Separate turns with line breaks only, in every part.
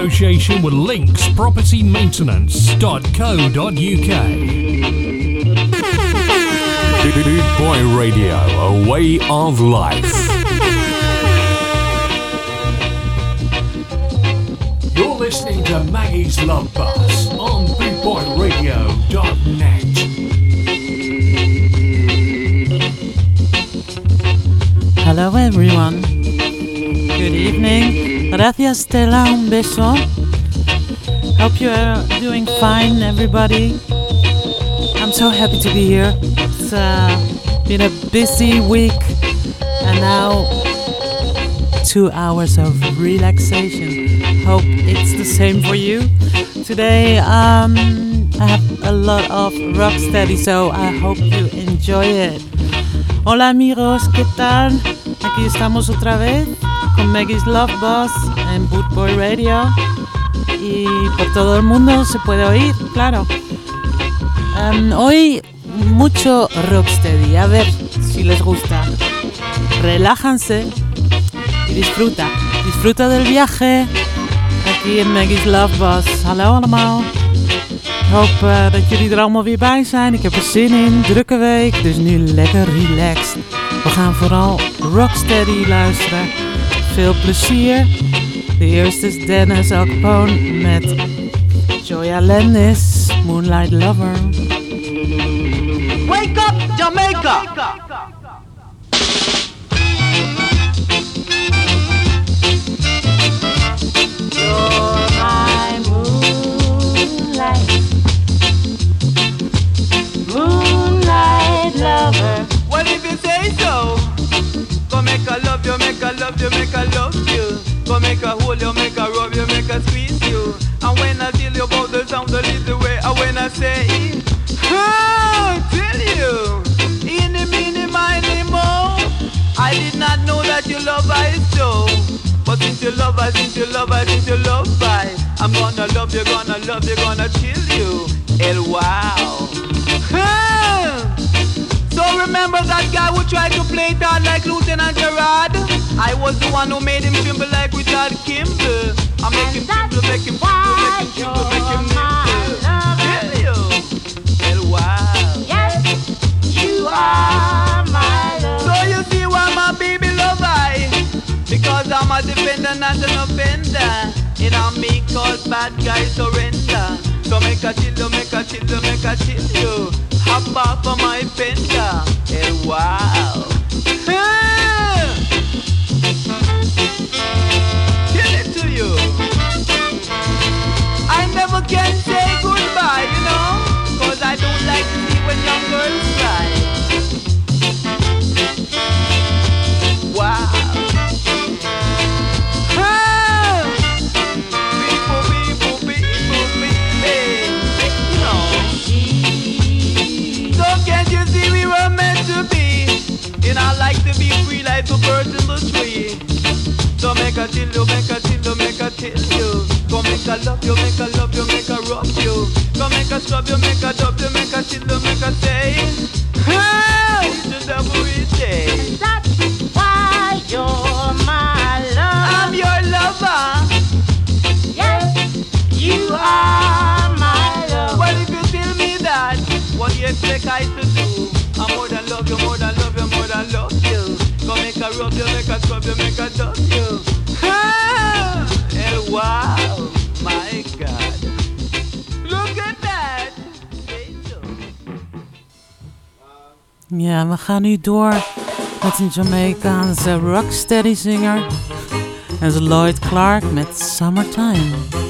association with Links Property Maintenance.co.uk. Boot Boy Radio, a way of life. You're listening to Maggie's Love Bus on bootboyradio.net.
Hello everyone. Good evening. Gracias Stella, un beso. Hope you are doing fine everybody. I'm so happy to be here. It's uh, been a busy week and now two hours of relaxation. Hope it's the same for you. Today um, I have a lot of rocksteady, so I hope you enjoy it. Hola amigos, ¿qué tal? Aquí estamos otra vez con Maggie's Love Boss en Bootboy Radio y por todo el mundo se puede oír, claro. Um, hoy mucho rocksteady, a ver si les gusta. Relájanse y disfruta. Disfruta del viaje aquí in Maggie's Love Bus. Hallo allemaal. Ik hoop uh, dat jullie er allemaal weer bij zijn. Ik heb er zin in. Drukke week, dus nu lekker relaxed. We gaan vooral rocksteady luisteren. Veel plezier. De eerste is Dennis Al Capone met Joya Landis, Moonlight Lover.
Wake up, Jamaica! You, make a rub you, make a squeeze you. And when I tell you about the sound, the little way, and when I say, oh, tell you, in the mini, miny, mo. Oh. I did not know that you love I so. But since you love I, since you love I, since you love I, I'm gonna love you, gonna love you, gonna chill you. El wow. So remember that guy who tried to play out like Lieutenant Gerard? I was the one who made him tremble like Richard Kimball. I make him tremble, make him tremble, make him tremble, make him you. El wow.
Yes, you are my love.
So you see why my baby love I Because I'm a defender, not an offender And I'm me called bad guy surrender So make a chill make a chill make a chill you Hop off of my fender Hey wow can say goodbye, you know Cause I don't like to see when young girls cry Wow. Ah! People, people, people, you know. So can't you see we were meant to be? And I like to be free like the birds in the tree. So make a chill you, make a chill you, make a chill you. Go make a love you, make a love Go make a scrub you, make a dub you, make a chill you, make a say. Hey, each and every day.
That's why you're my love.
I'm your lover.
Yes, you are my love.
Well, if you tell me that, what do you expect I to do? I'm more than love you, more than love you, more than love you. Go make a rub you, make a scrub you, make a dust you.
Ja, we gaan nu door met een Jamaicaanse rocksteady zinger. Dat is Lloyd Clark met Summertime.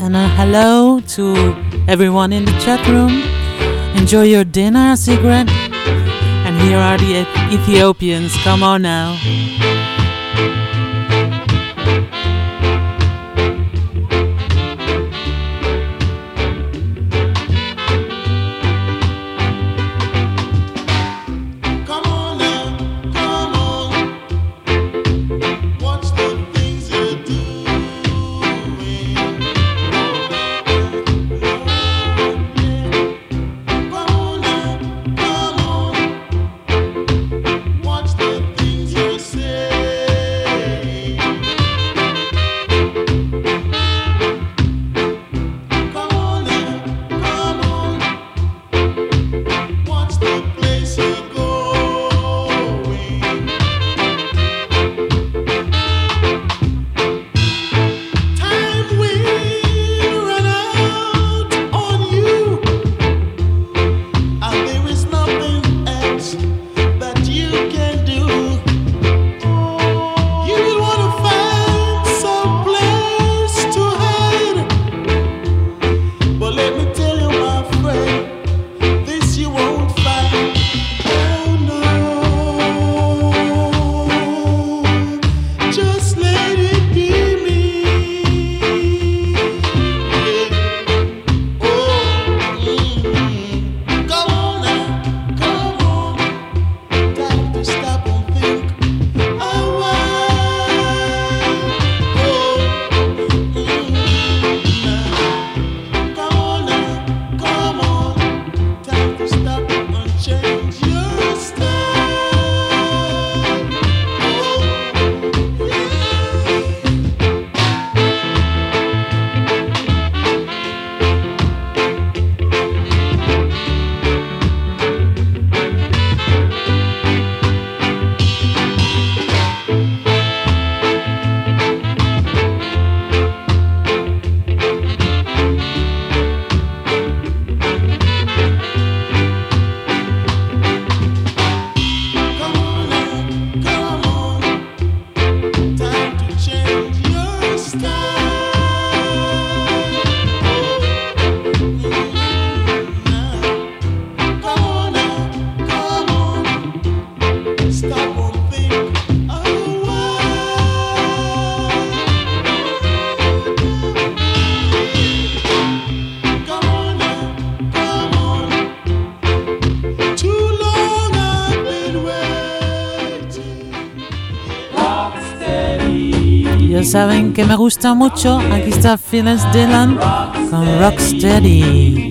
and
a hello to everyone in the chat room. Enjoy your dinner, cigarette. And here are the Ethiopians. Come on now.
gusta mucho. Aquí está Phyllis Dylan con Rocksteady.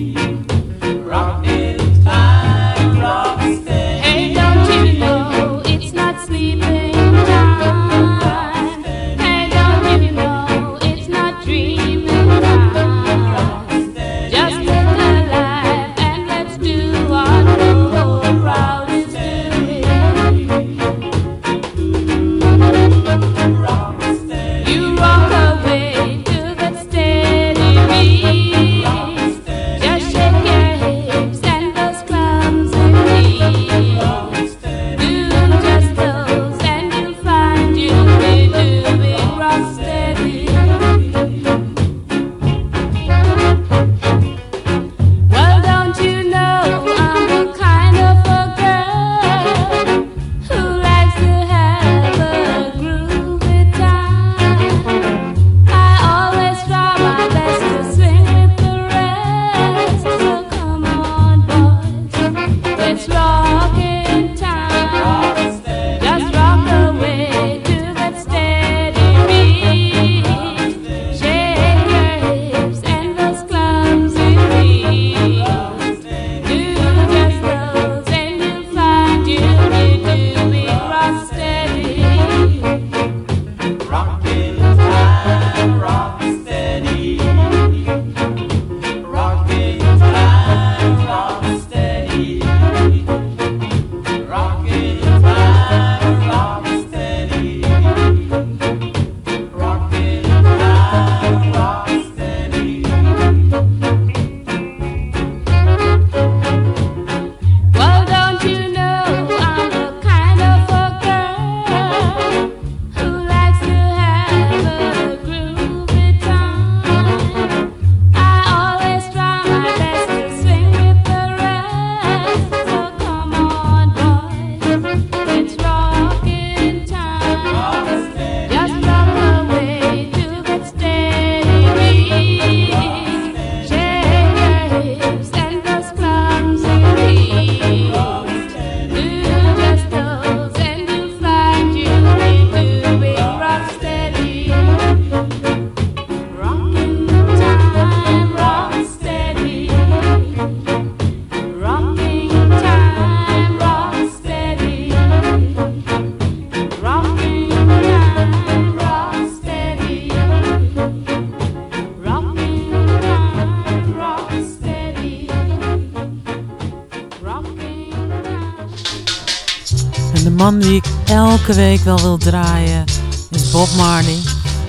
elke week wel wil draaien, is Bob Marley.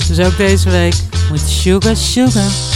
Dus ook deze week met Sugar Sugar.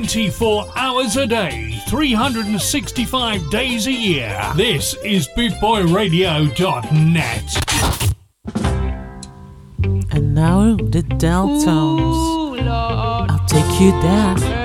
24 hours a day, 365 days a year. This is bootboyradio.net.
And now the Deltones. I'll take you there.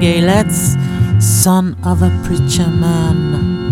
Gaylettes Son of a Preacher Man.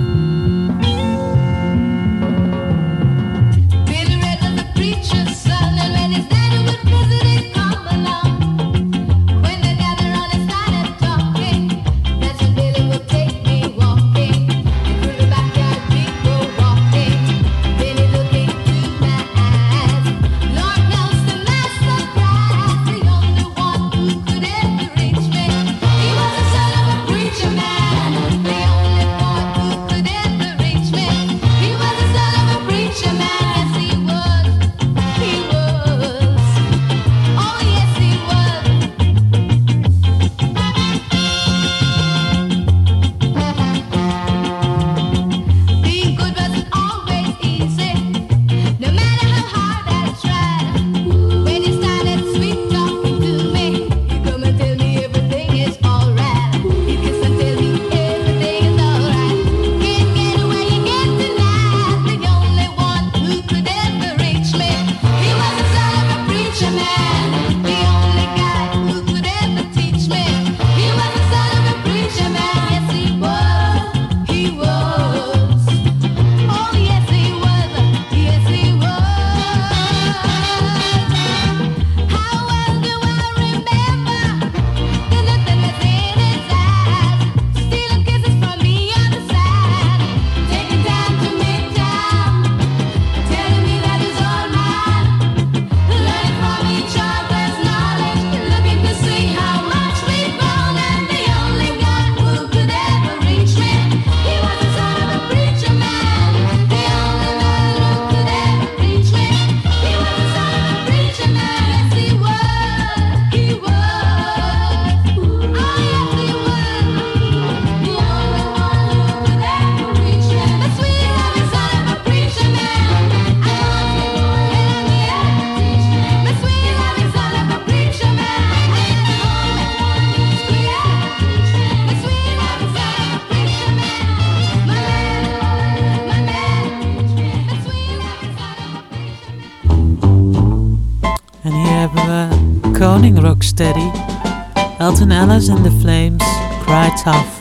Morning, Rocksteady. Alton Ellis and the Flames, Cry Tough.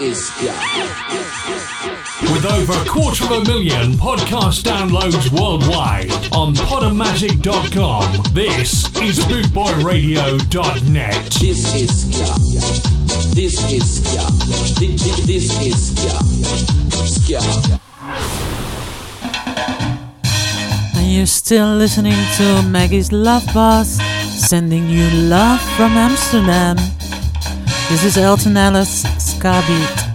is here.
With over a quarter of a million podcast downloads worldwide on podomatic.com, this is bootboyradio.net.
This is here. This is here. This is here.
And you still listening to Maggie's Love Bus, sending you love from Amsterdam. This is Alton Ellis מכבי.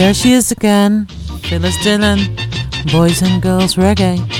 there she is again, Phyllis Dillon, Boys and Girls Reggae.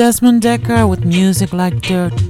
Desmond Dekker with music like dirt.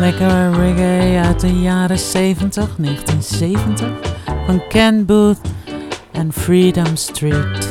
Lekker reggae uit de jaren 70, 1970 van Ken Booth en Freedom Street.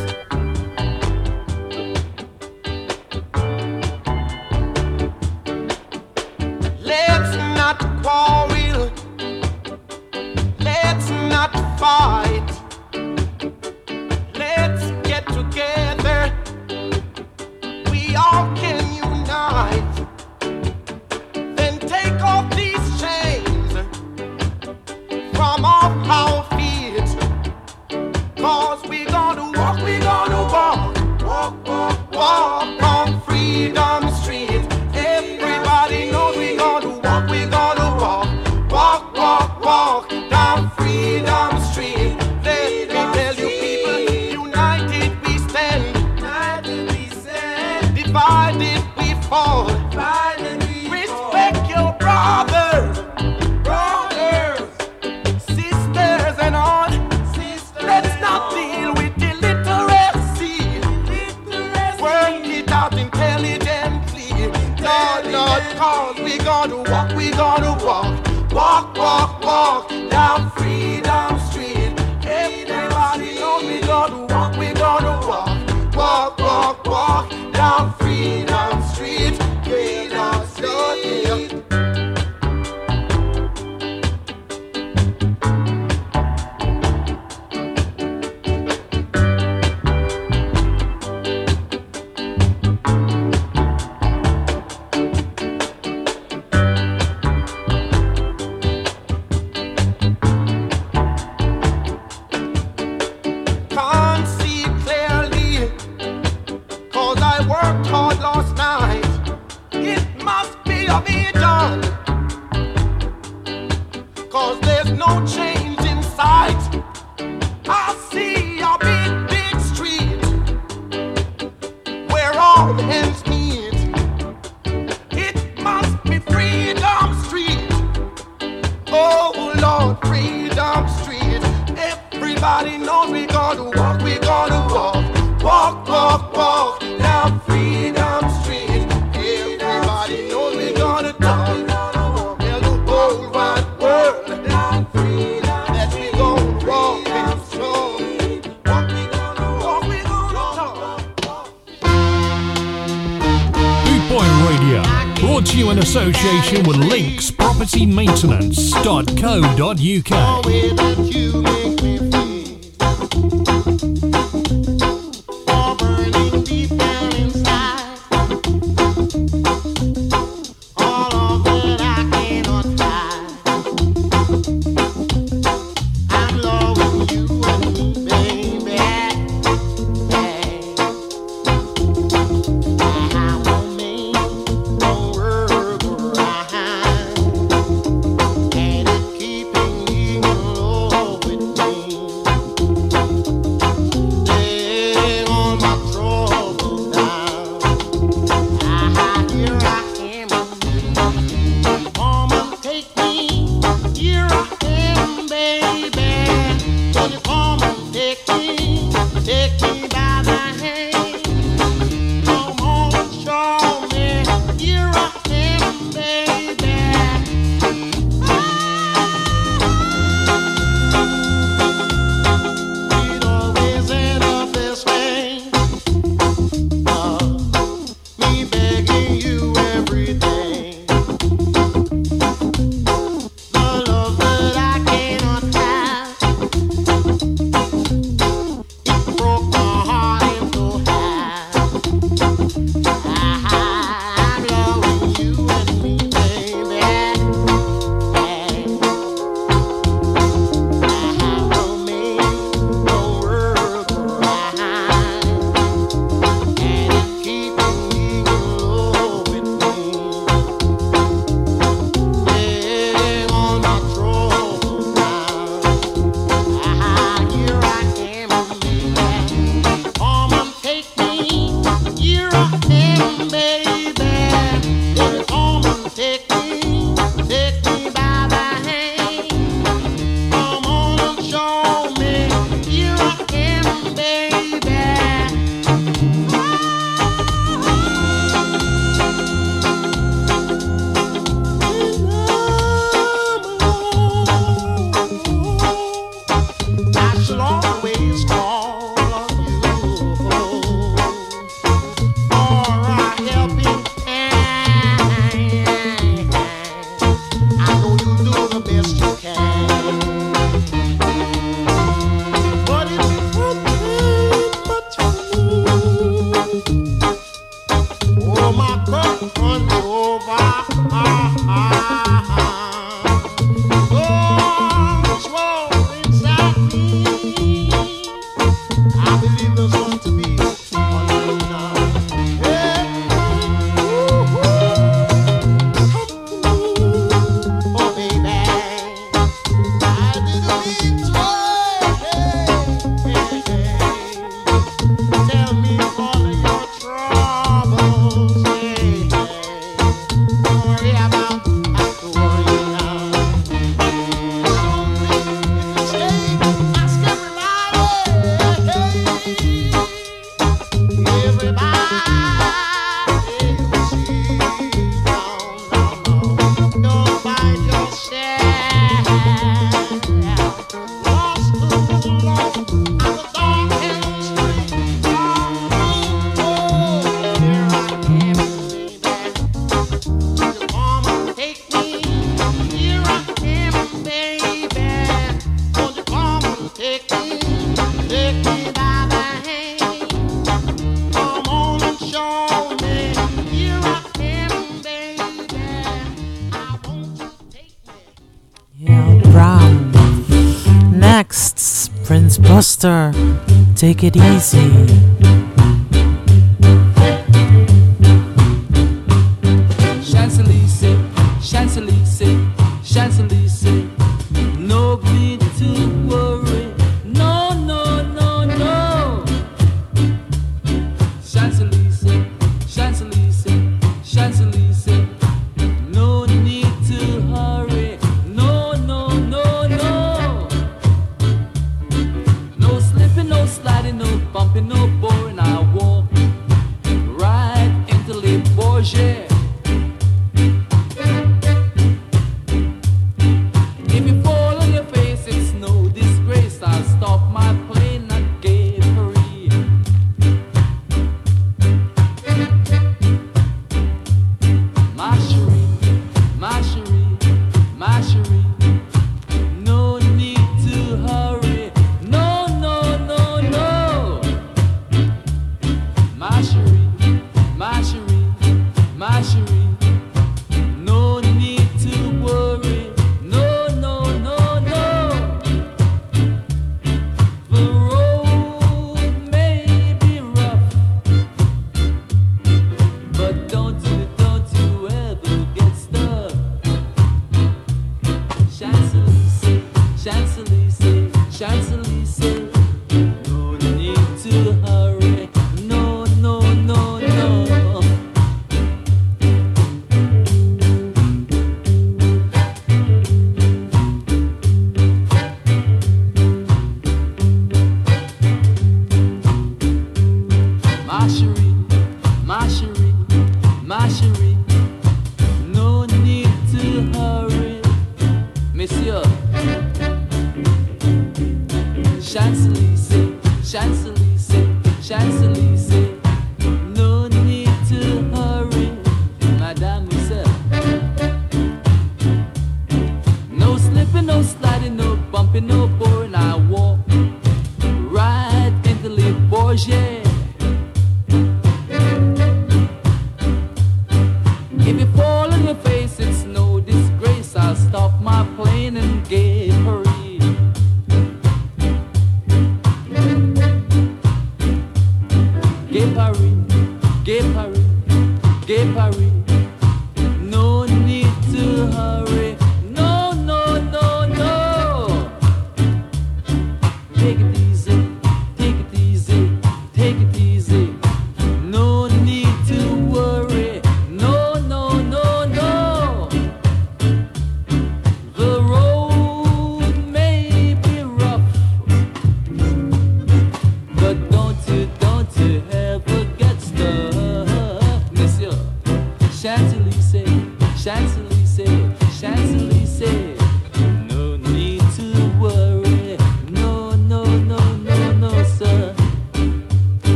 Buster. Take it easy.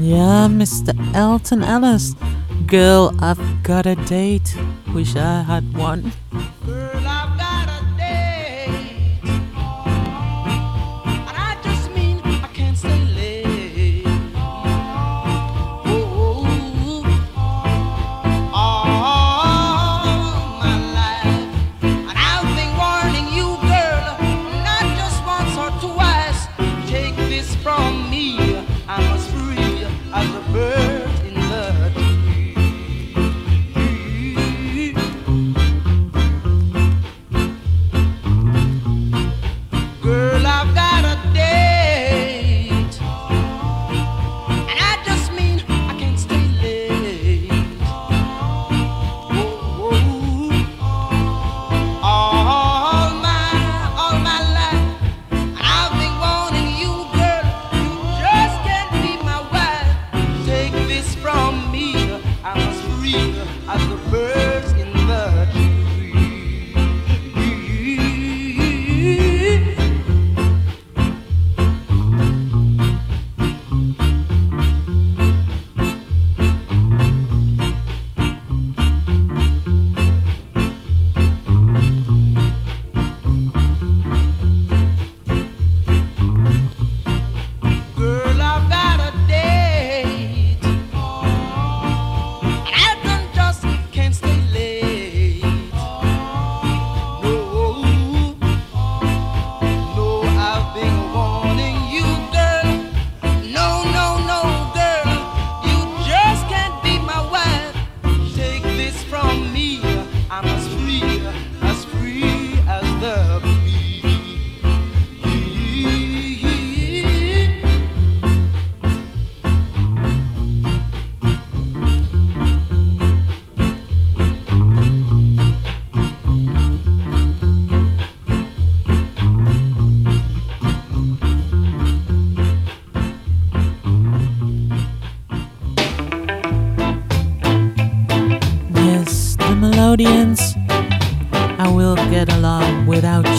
Yeah, Mr. Alton Ellis. Girl, I've got a date. Wish I had one. along without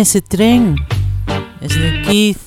ese tren. Es de Keith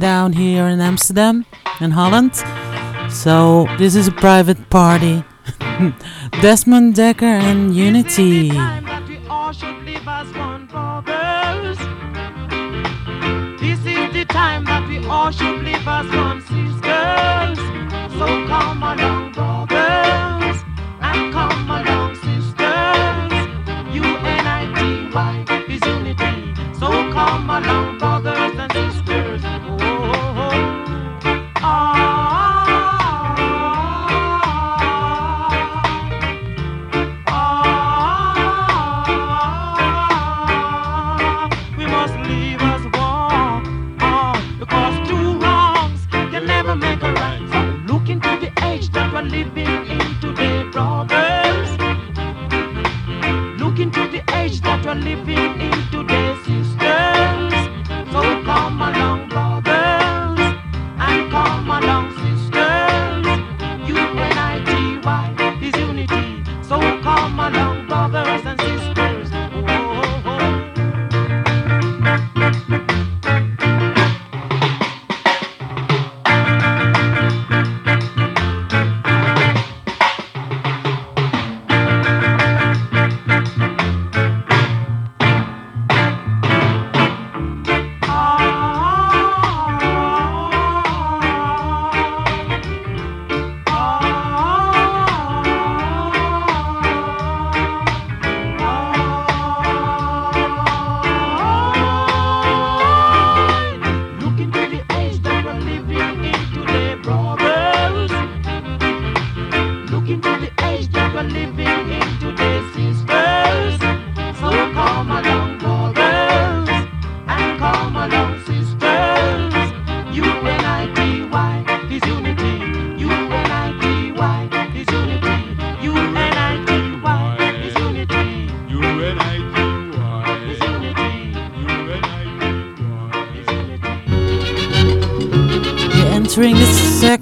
down here in Amsterdam, in Holland. So this is a private party. Desmond Dekker and Unity.
time that we all should live as one sisters. So come along.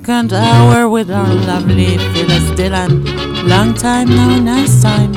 second hour with our lovely Phyllis Dillon. Long time, no nice time.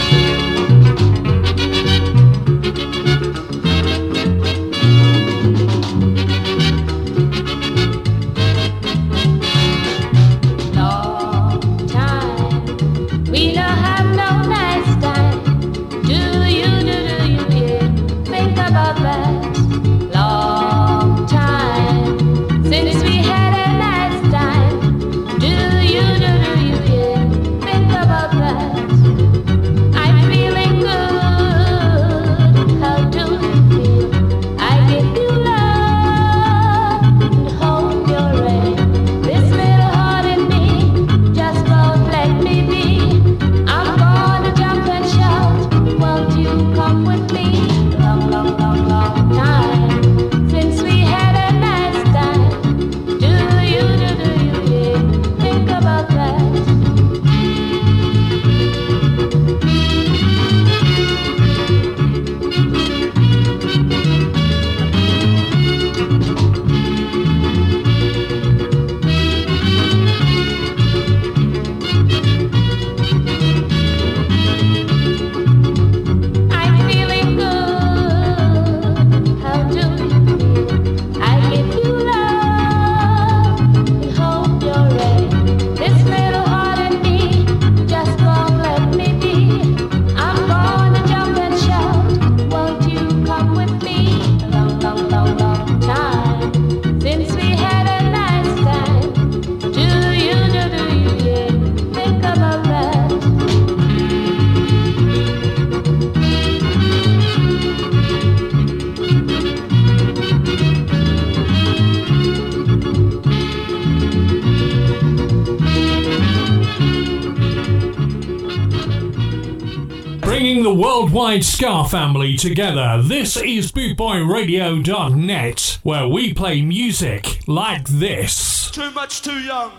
Unified Ska family together. This is BootboyRadio.net, where we play music like this.
Too much, too young.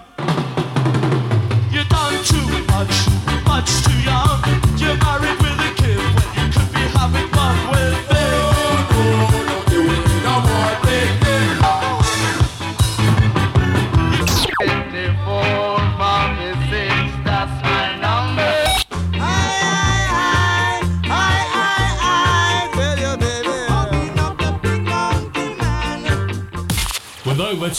You
done
too much.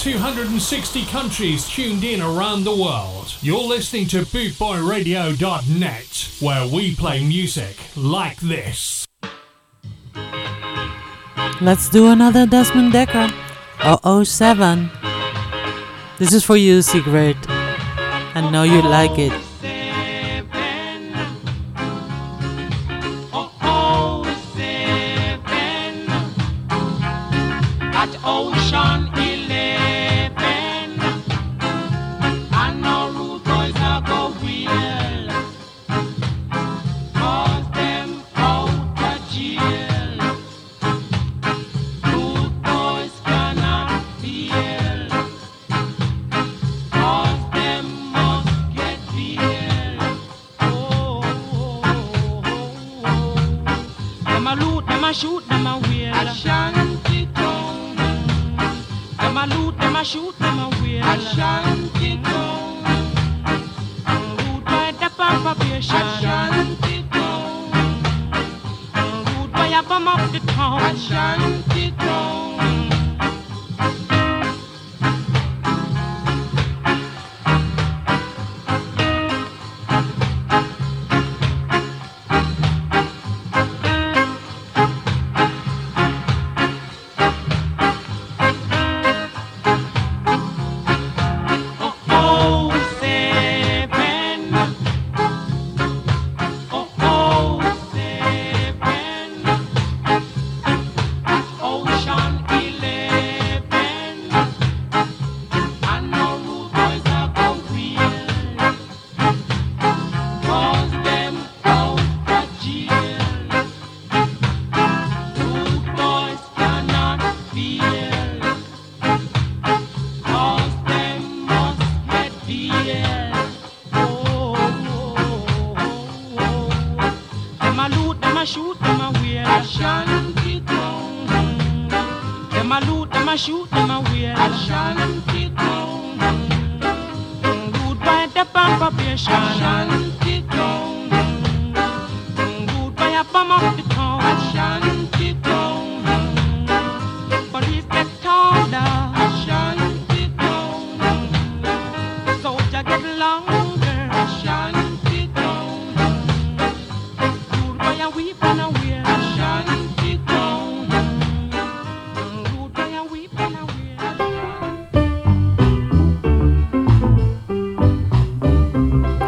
260 countries tuned in around the world. You're listening to bootboyradio.net, where we play music like this.
Let's do another Desmond Dekker. 007. This is for you, Secret. I know you like it.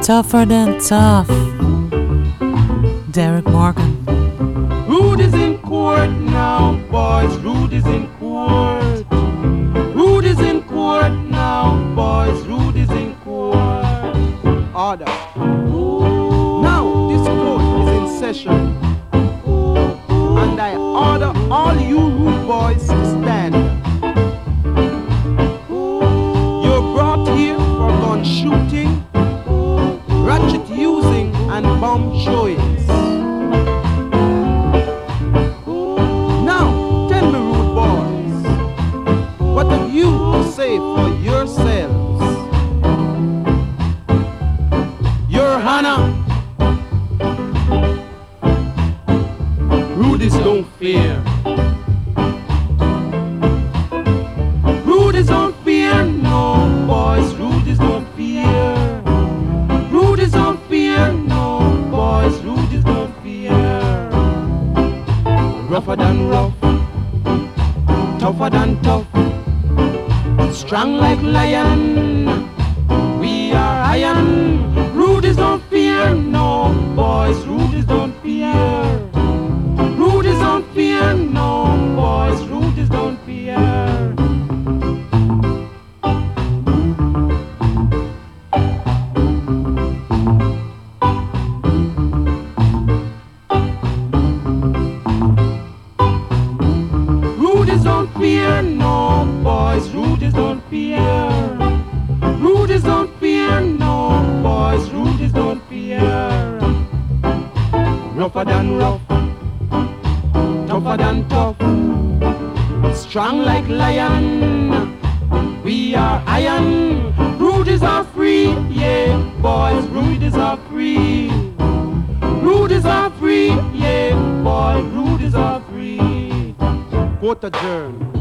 tougher than tough. Derrick Morgan.
Quote adjourn.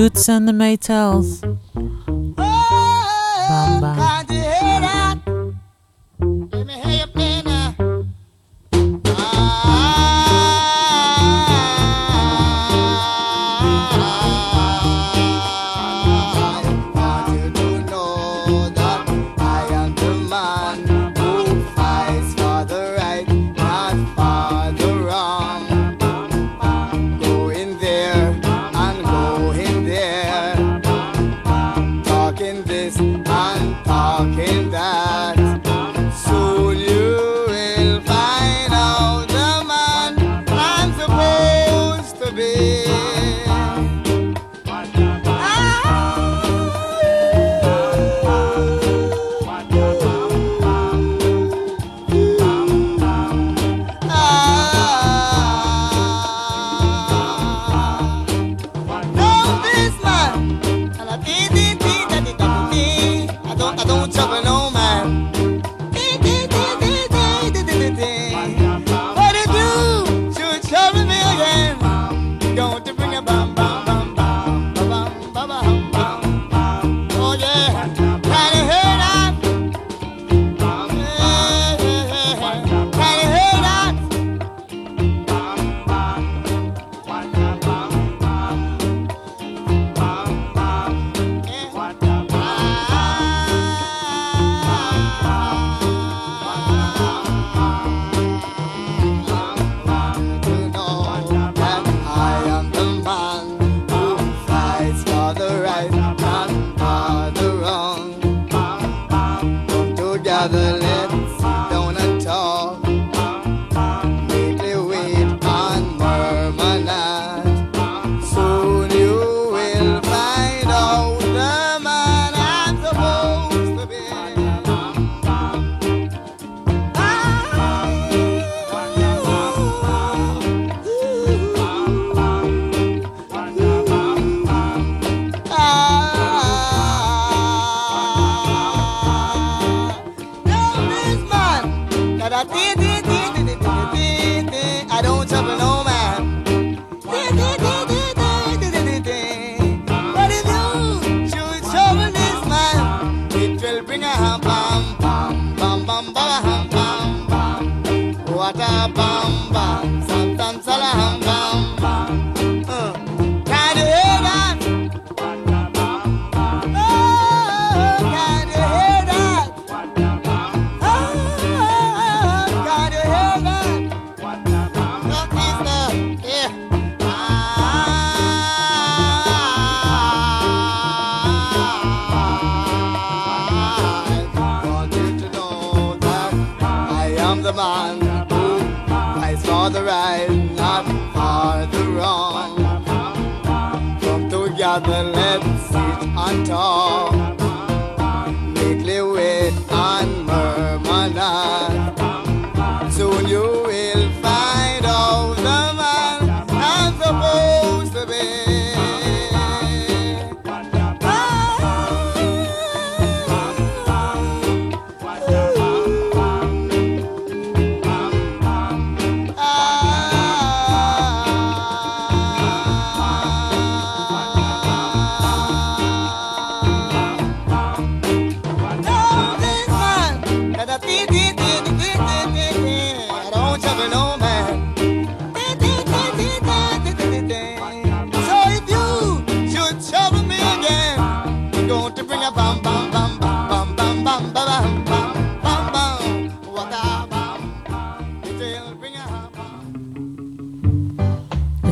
Toots and the Maytals.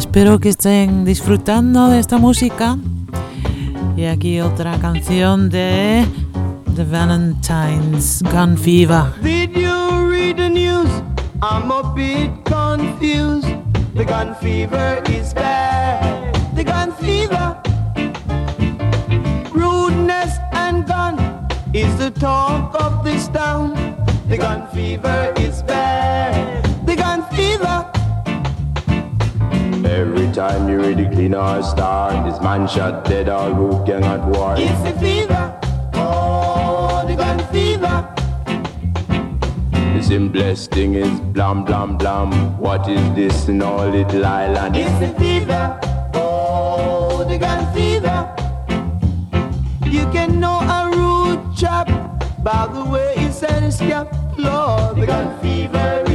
Espero que estén disfrutando de esta música. Y aquí otra canción de The Valentines, Gun Fever.
Did you read the news? I'm a bit confused. The gun fever is bad. The gun fever. Rudeness and gun is the talk of this town. The gun fever
Every time you read the Gleaner or star, this man shot dead or gang at war.
It's the fever. Oh, the gun fever.
The simplest thing is blam blam blam. What is this in all little island?
It's the fever. Oh, the gun fever. You can know a rude chap by the way he said his cap. Lord, the gun fever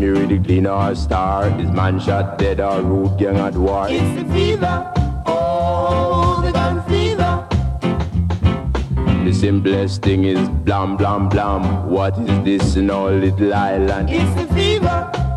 You read the Gleaner or star, this man shot dead or root gang at war.
It's the fever. Oh, the gun fever.
The simplest thing is blam blam blam. What is this in all little island?
It's the fever.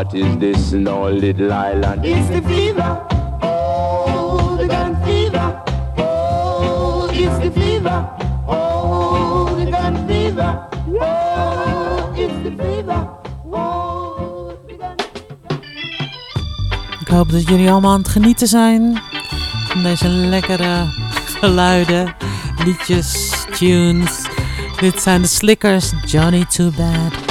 What is
this in little island?
Is the fever. Oh, the gun fever.
Oh, is
the fever. Oh, the gun fever. Oh, it's the fever. Oh, the gun oh, oh, fever. Ik
hoop dat jullie allemaal aan het genieten zijn van deze lekkere geluiden, liedjes, tunes. Dit zijn de Slickers, Johnny Too Bad.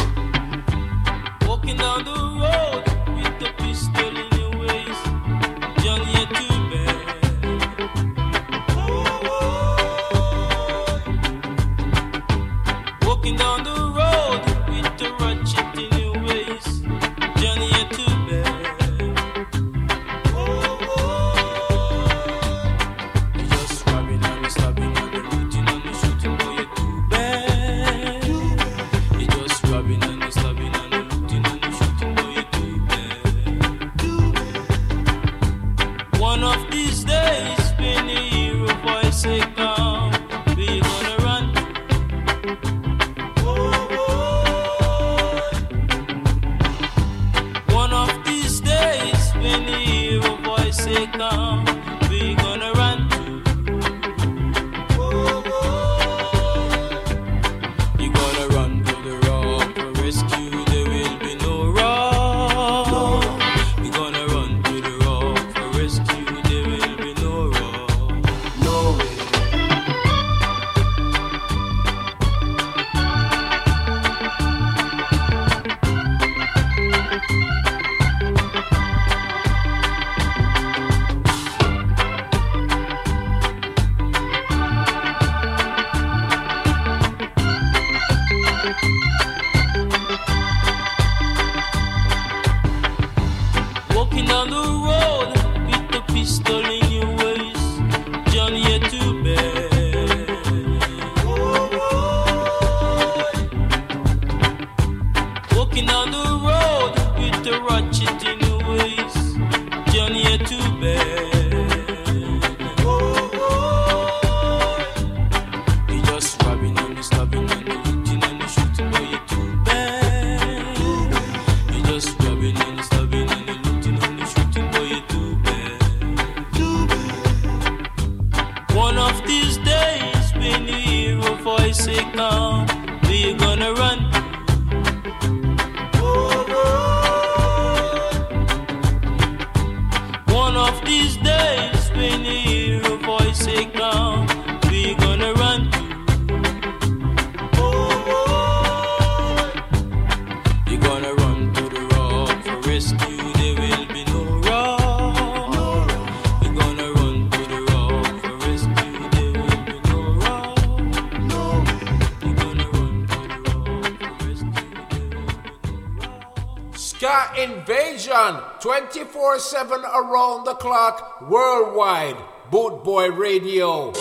24 7 around the clock worldwide. Bootboy Radio.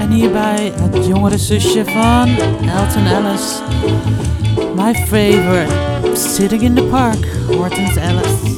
En hierbij het jongere zusje van Alton Ellis. My favorite, Sitting in the Park, Hortense Ellis.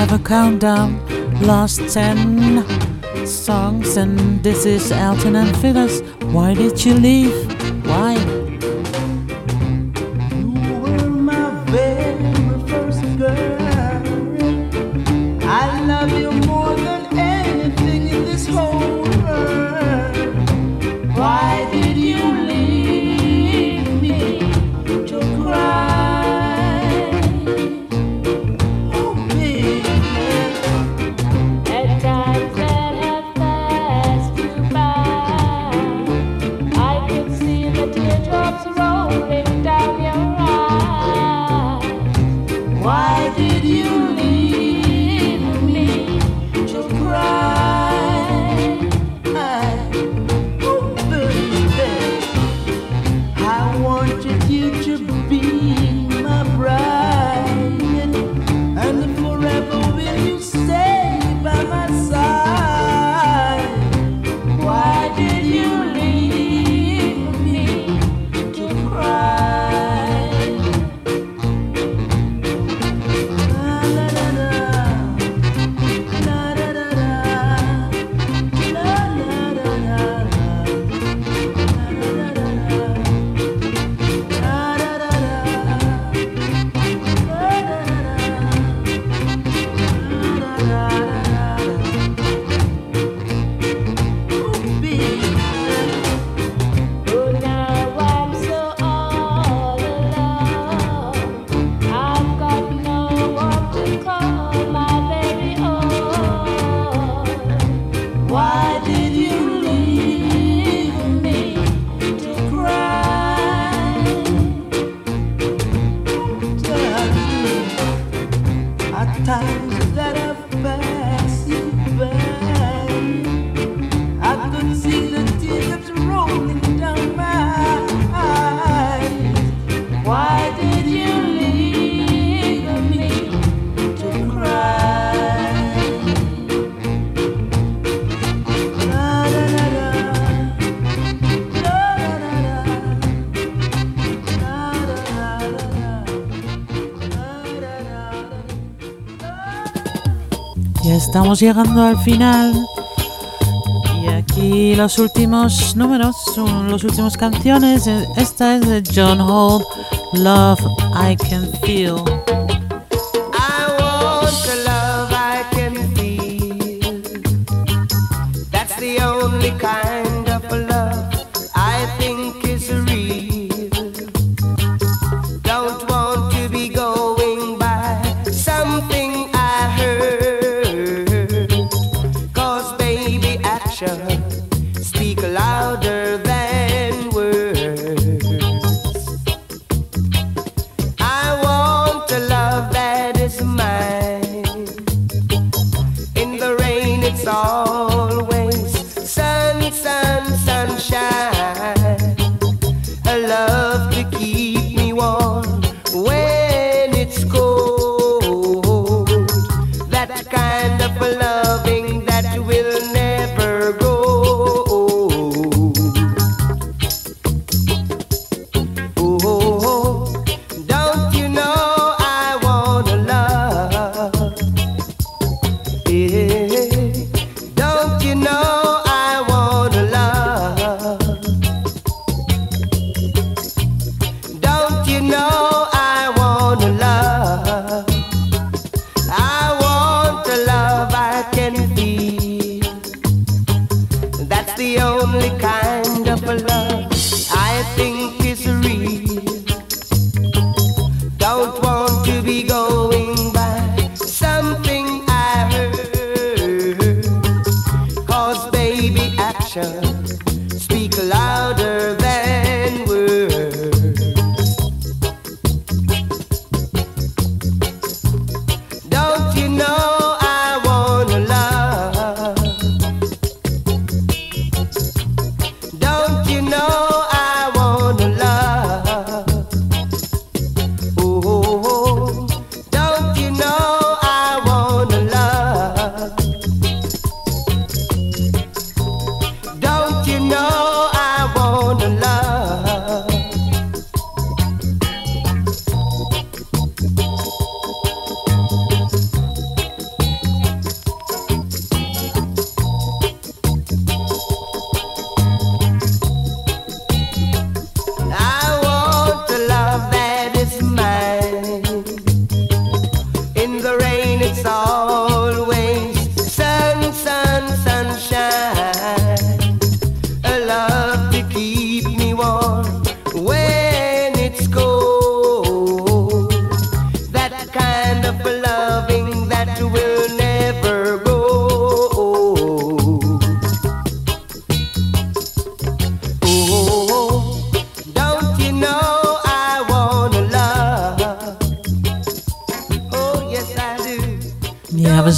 have a countdown, last ten songs, and this is Alton and Phyllis. Why did you leave? estamos llegando al final. Y aquí los últimos números, los últimos canciones. Esta es de John Holt, Love I Can Feel.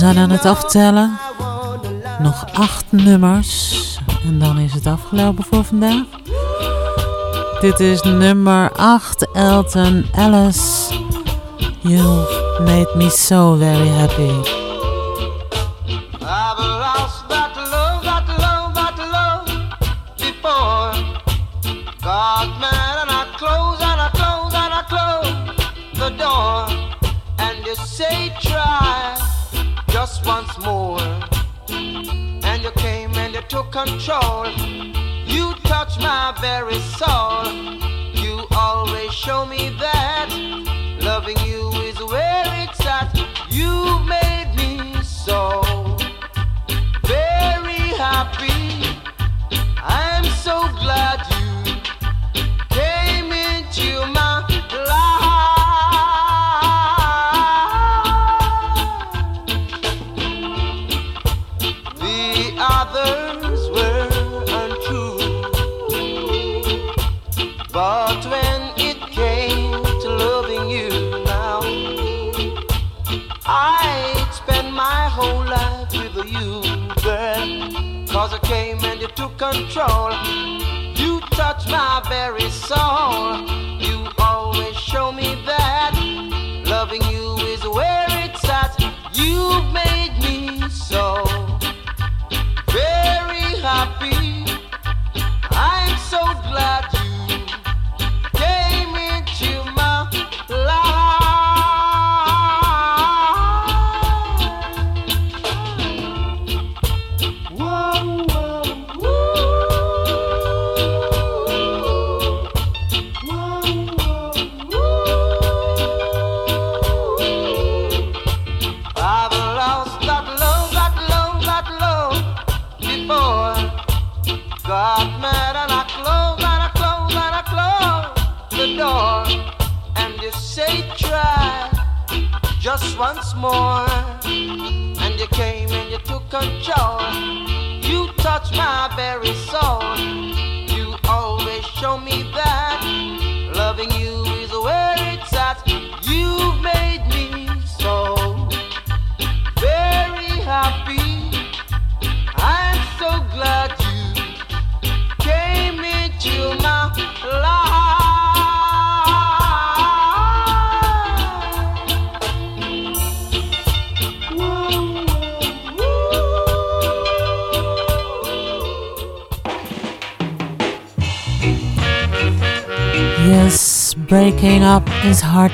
zijn aan het aftellen. Nog acht nummers. En dan is het afgelopen voor vandaag. Dit is nummer 8, Elton Ellis. You've made me so very happy.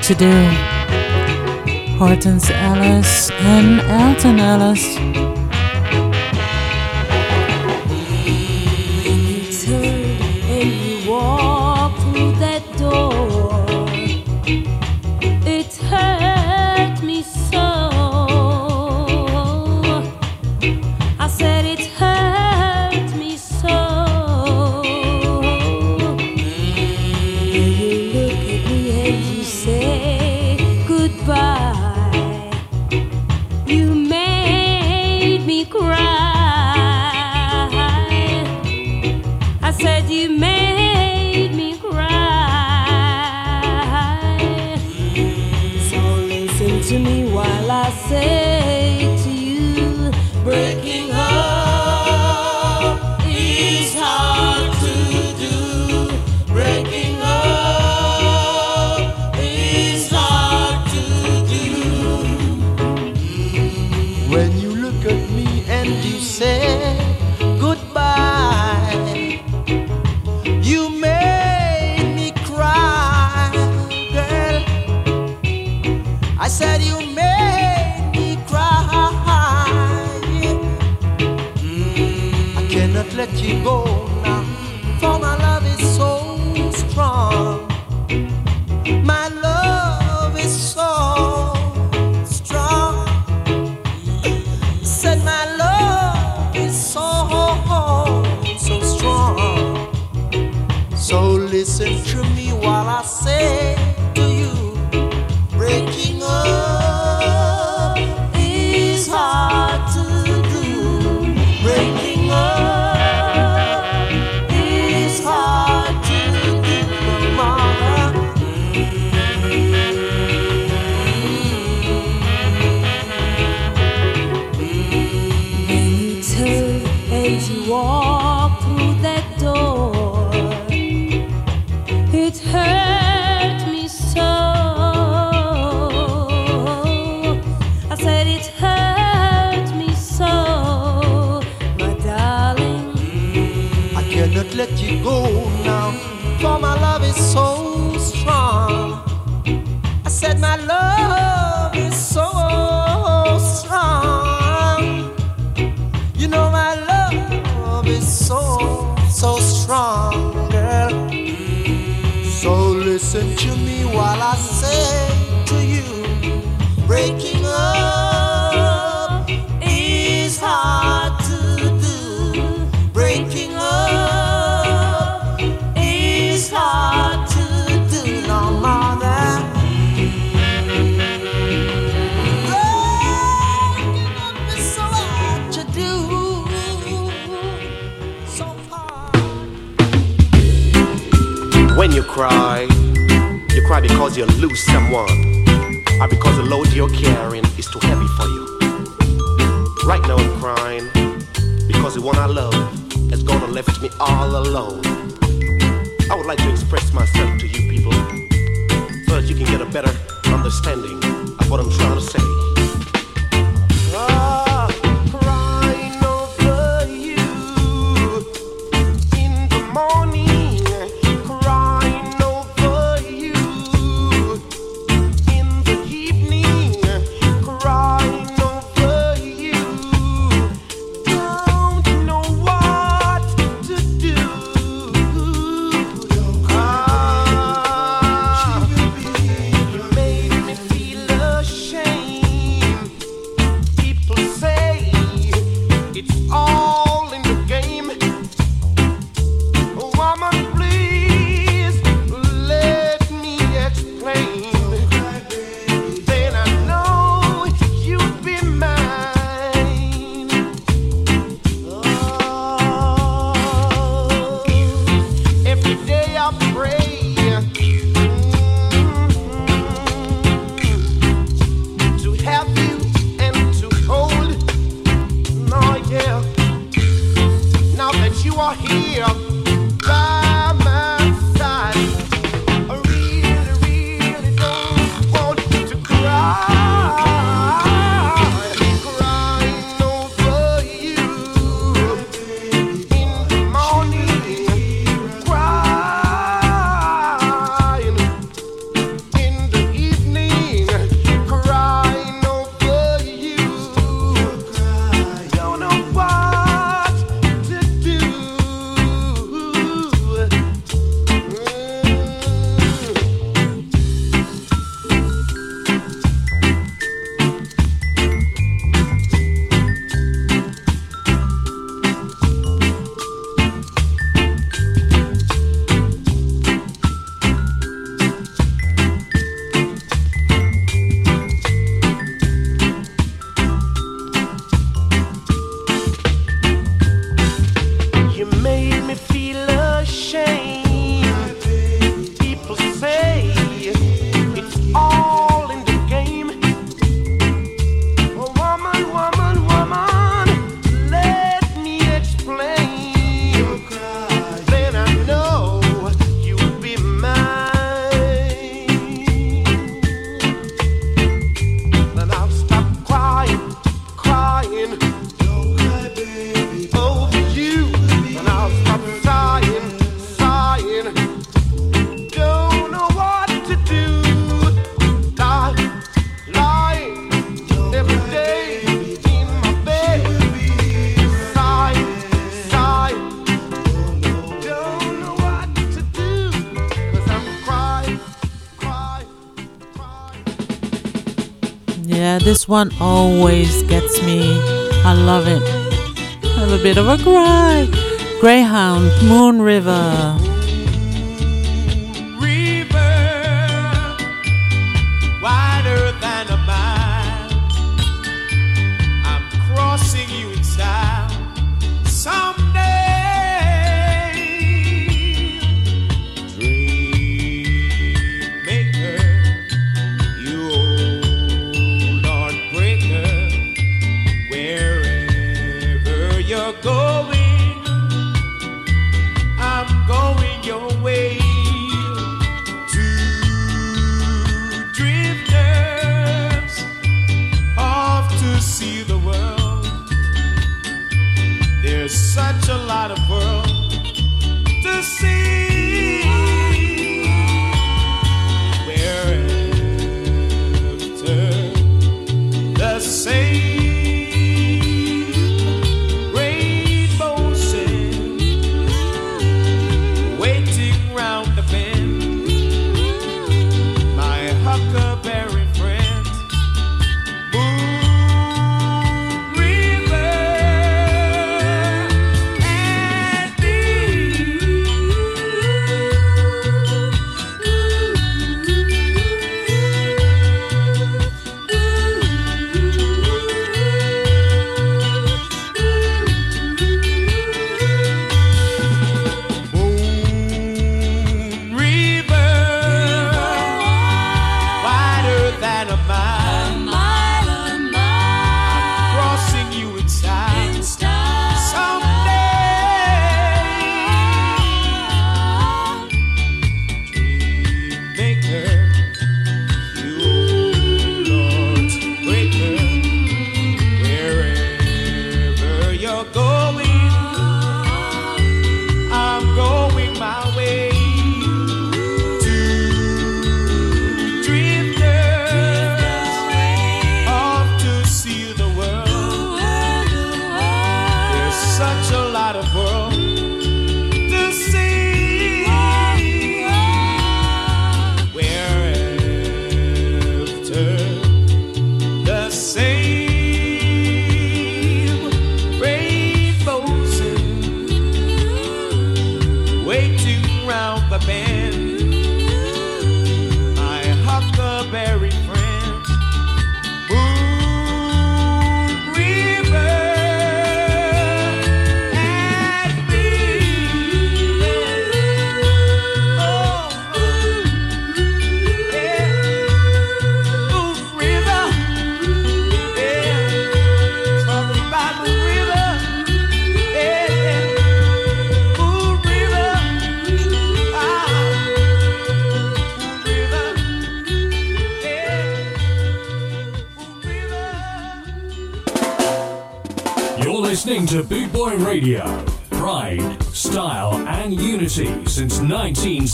to
do. Hortense Ellis and Alton Ellis.
one
always gets me. I love it. I have a bit of a cry. Greyhound, Moon River.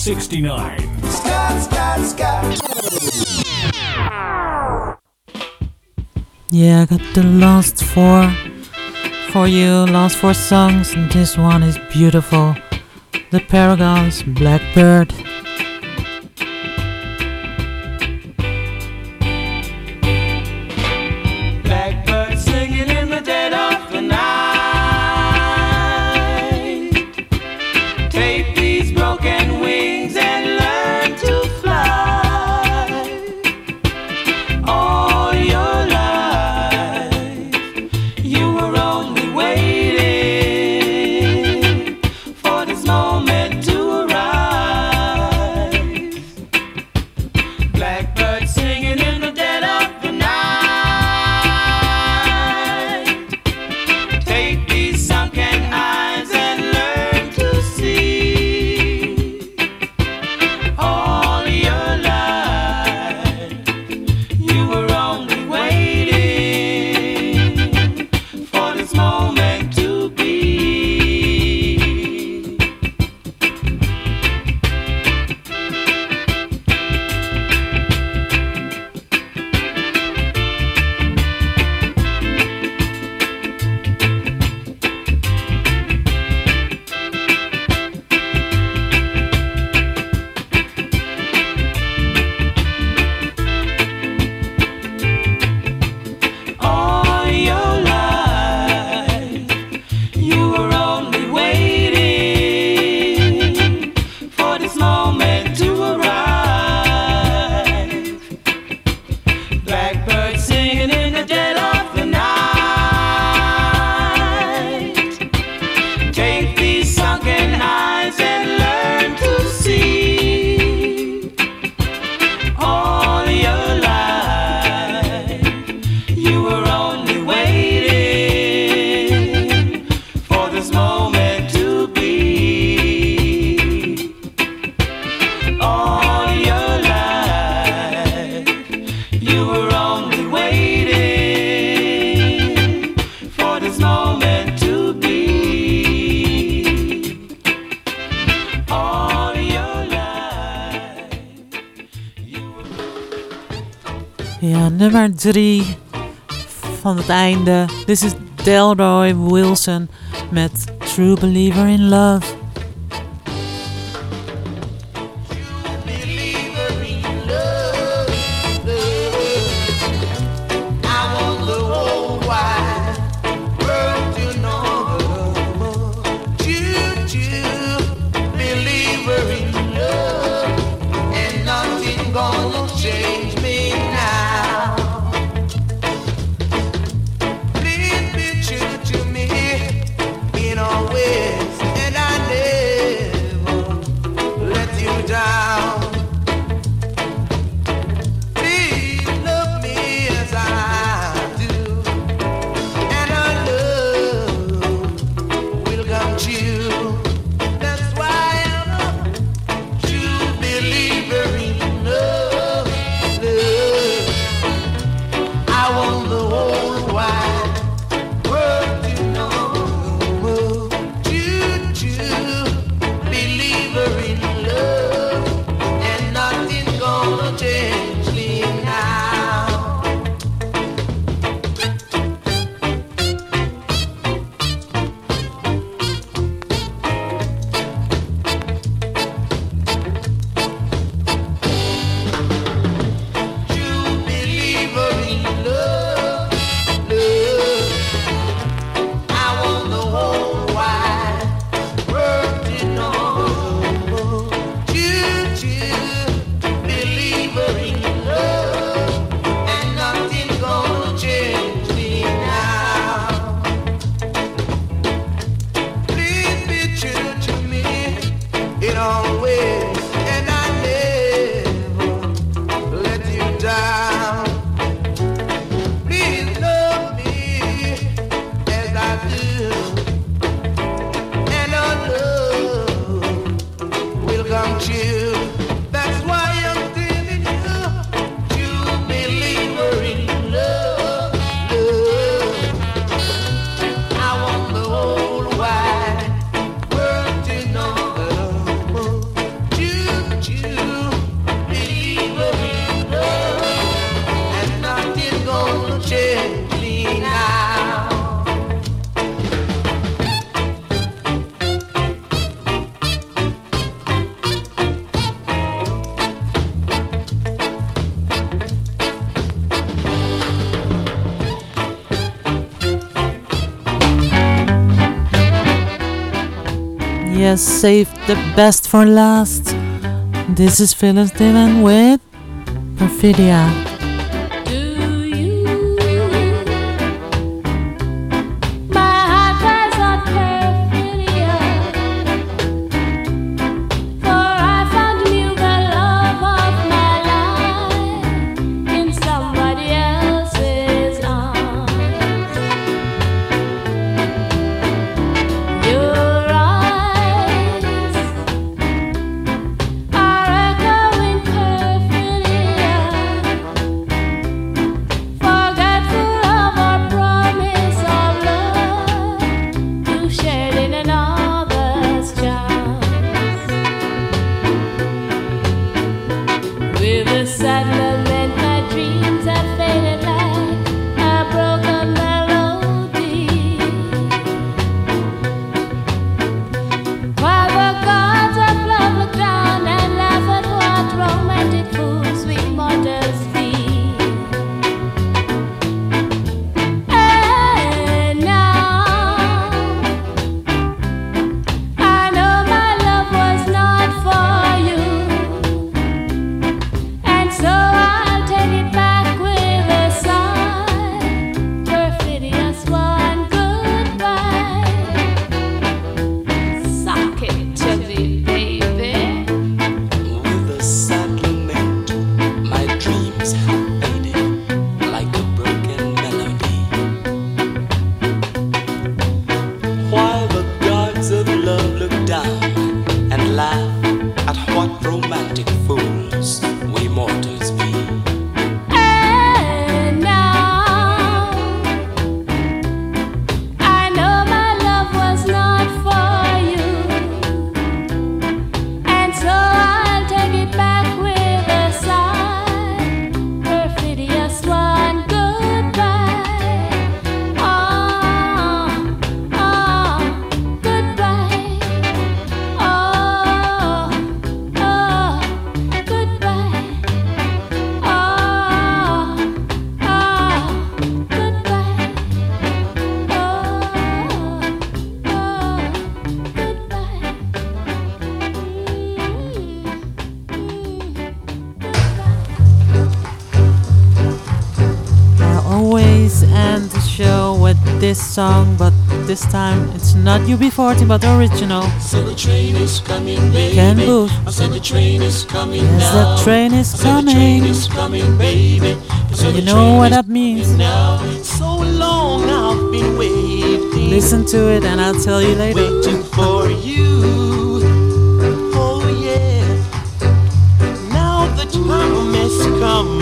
69.
Scott, Scott, Scott.
Yeah, I got the last four for you, last four songs, and this one is beautiful. The Paragons, Blackbird. 3 van het einde. Dit is Delroy Wilson met True Believer in Love.
always
save the best for last. This is Phyllis Dillon with Perfidia. this time. It's not UB40 but original.
Can move. the train is coming
yes, the train is
coming. Train is coming baby.
You know what that means.
So long I've been waiting.
Listen to it and I'll tell you later.
Waiting for you. Oh yeah. Now the time has come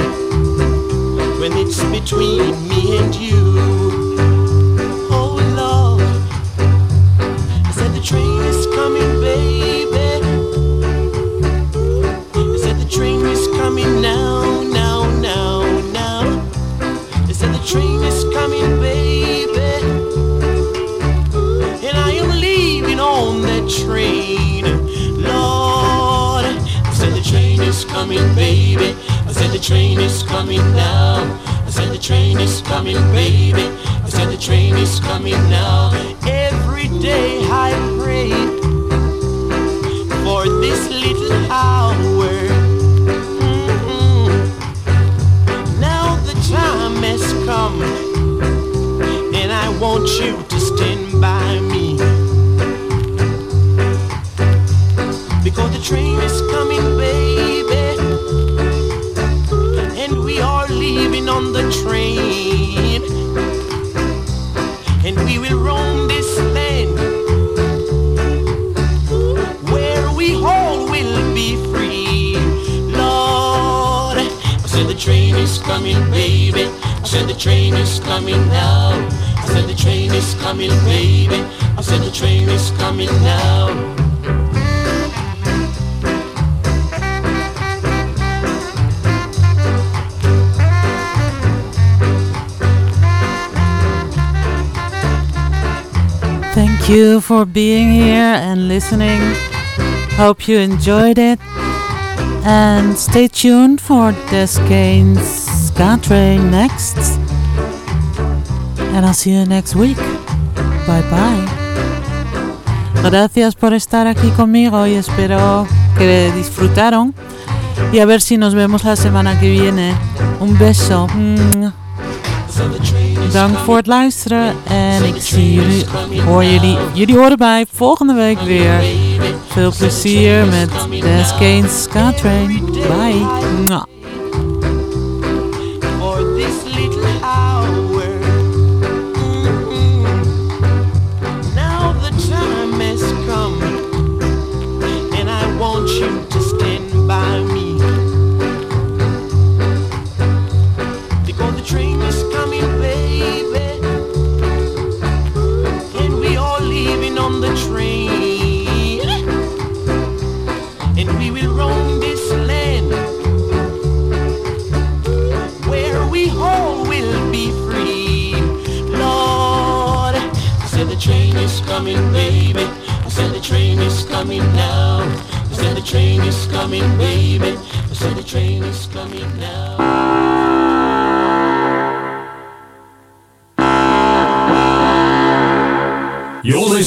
when it's between me and you. train is coming now. I said the train is coming, baby. I said the train is coming now. Every day I prayed for this little hour. Mm-hmm. Now the time has come, and I want you to stand by me. Because the train is coming, baby. On the train. And we will roam this land where we all will be free. Lord, I said the train is coming, baby. I said the train is coming now. I said the train is coming, baby. I said the train is coming now.
Thank you for being here and listening. Hope you enjoyed it. And stay tuned for Descane's Ska Train next. And I'll see you next week. Bye bye. Gracias por estar aquí conmigo y espero que disfrutaron. Y a ver si nos vemos la semana que viene. Un beso. Dank voor het luisteren en ik zie jullie, hoor jullie, jullie horen bij volgende week weer. Veel plezier met Des Kane's Ska Train. Bye.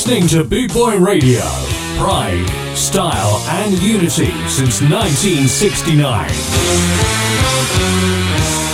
Listening to Boot Boy Radio. Pride, style, and unity since 1969.